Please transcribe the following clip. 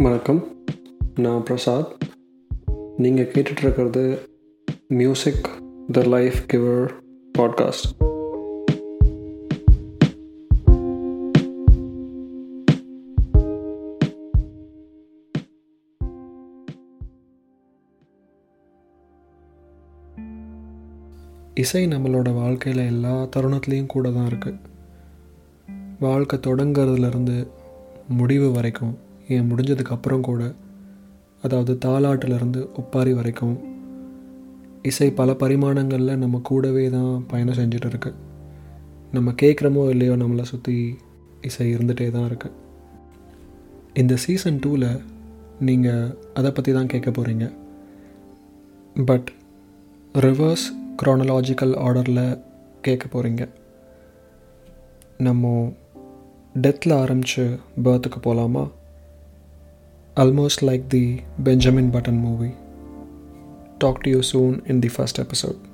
வணக்கம். நான் பிரசாத். நீங்கள் கேட்டுட்ருக்கிறது music the life giver podcast இசை நம்மளோட வாழ்க்கையில் எல்லா தருணத்துலேயும் கூட தான் இருக்குது வாழ்க்கை தொடங்கிறதுலேருந்து முடிவு வரைக்கும் ஏன் முடிஞ்சதுக்கு அப்புறம் கூட அதாவது தாலாட்டிலிருந்து ஒப்பாரி வரைக்கும் இசை பல பரிமாணங்களில் நம்ம கூடவே தான் பயணம் செஞ்சுட்டு இருக்கு நம்ம கேட்குறோமோ இல்லையோ நம்மளை சுற்றி இசை இருந்துகிட்டே தான் இருக்கு. இந்த சீசன் டூவில் நீங்கள் அதை பற்றி தான் கேட்க போகிறீங்க பட் ரிவர்ஸ் க்ரானலாஜிக்கல் ஆர்டரில் கேட்க போகிறீங்க நம்ம டெத்தில் ஆரம்பித்து பேர்த்துக்கு போகலாமா almost like the Benjamin Button movie. Talk to you soon in the first episode.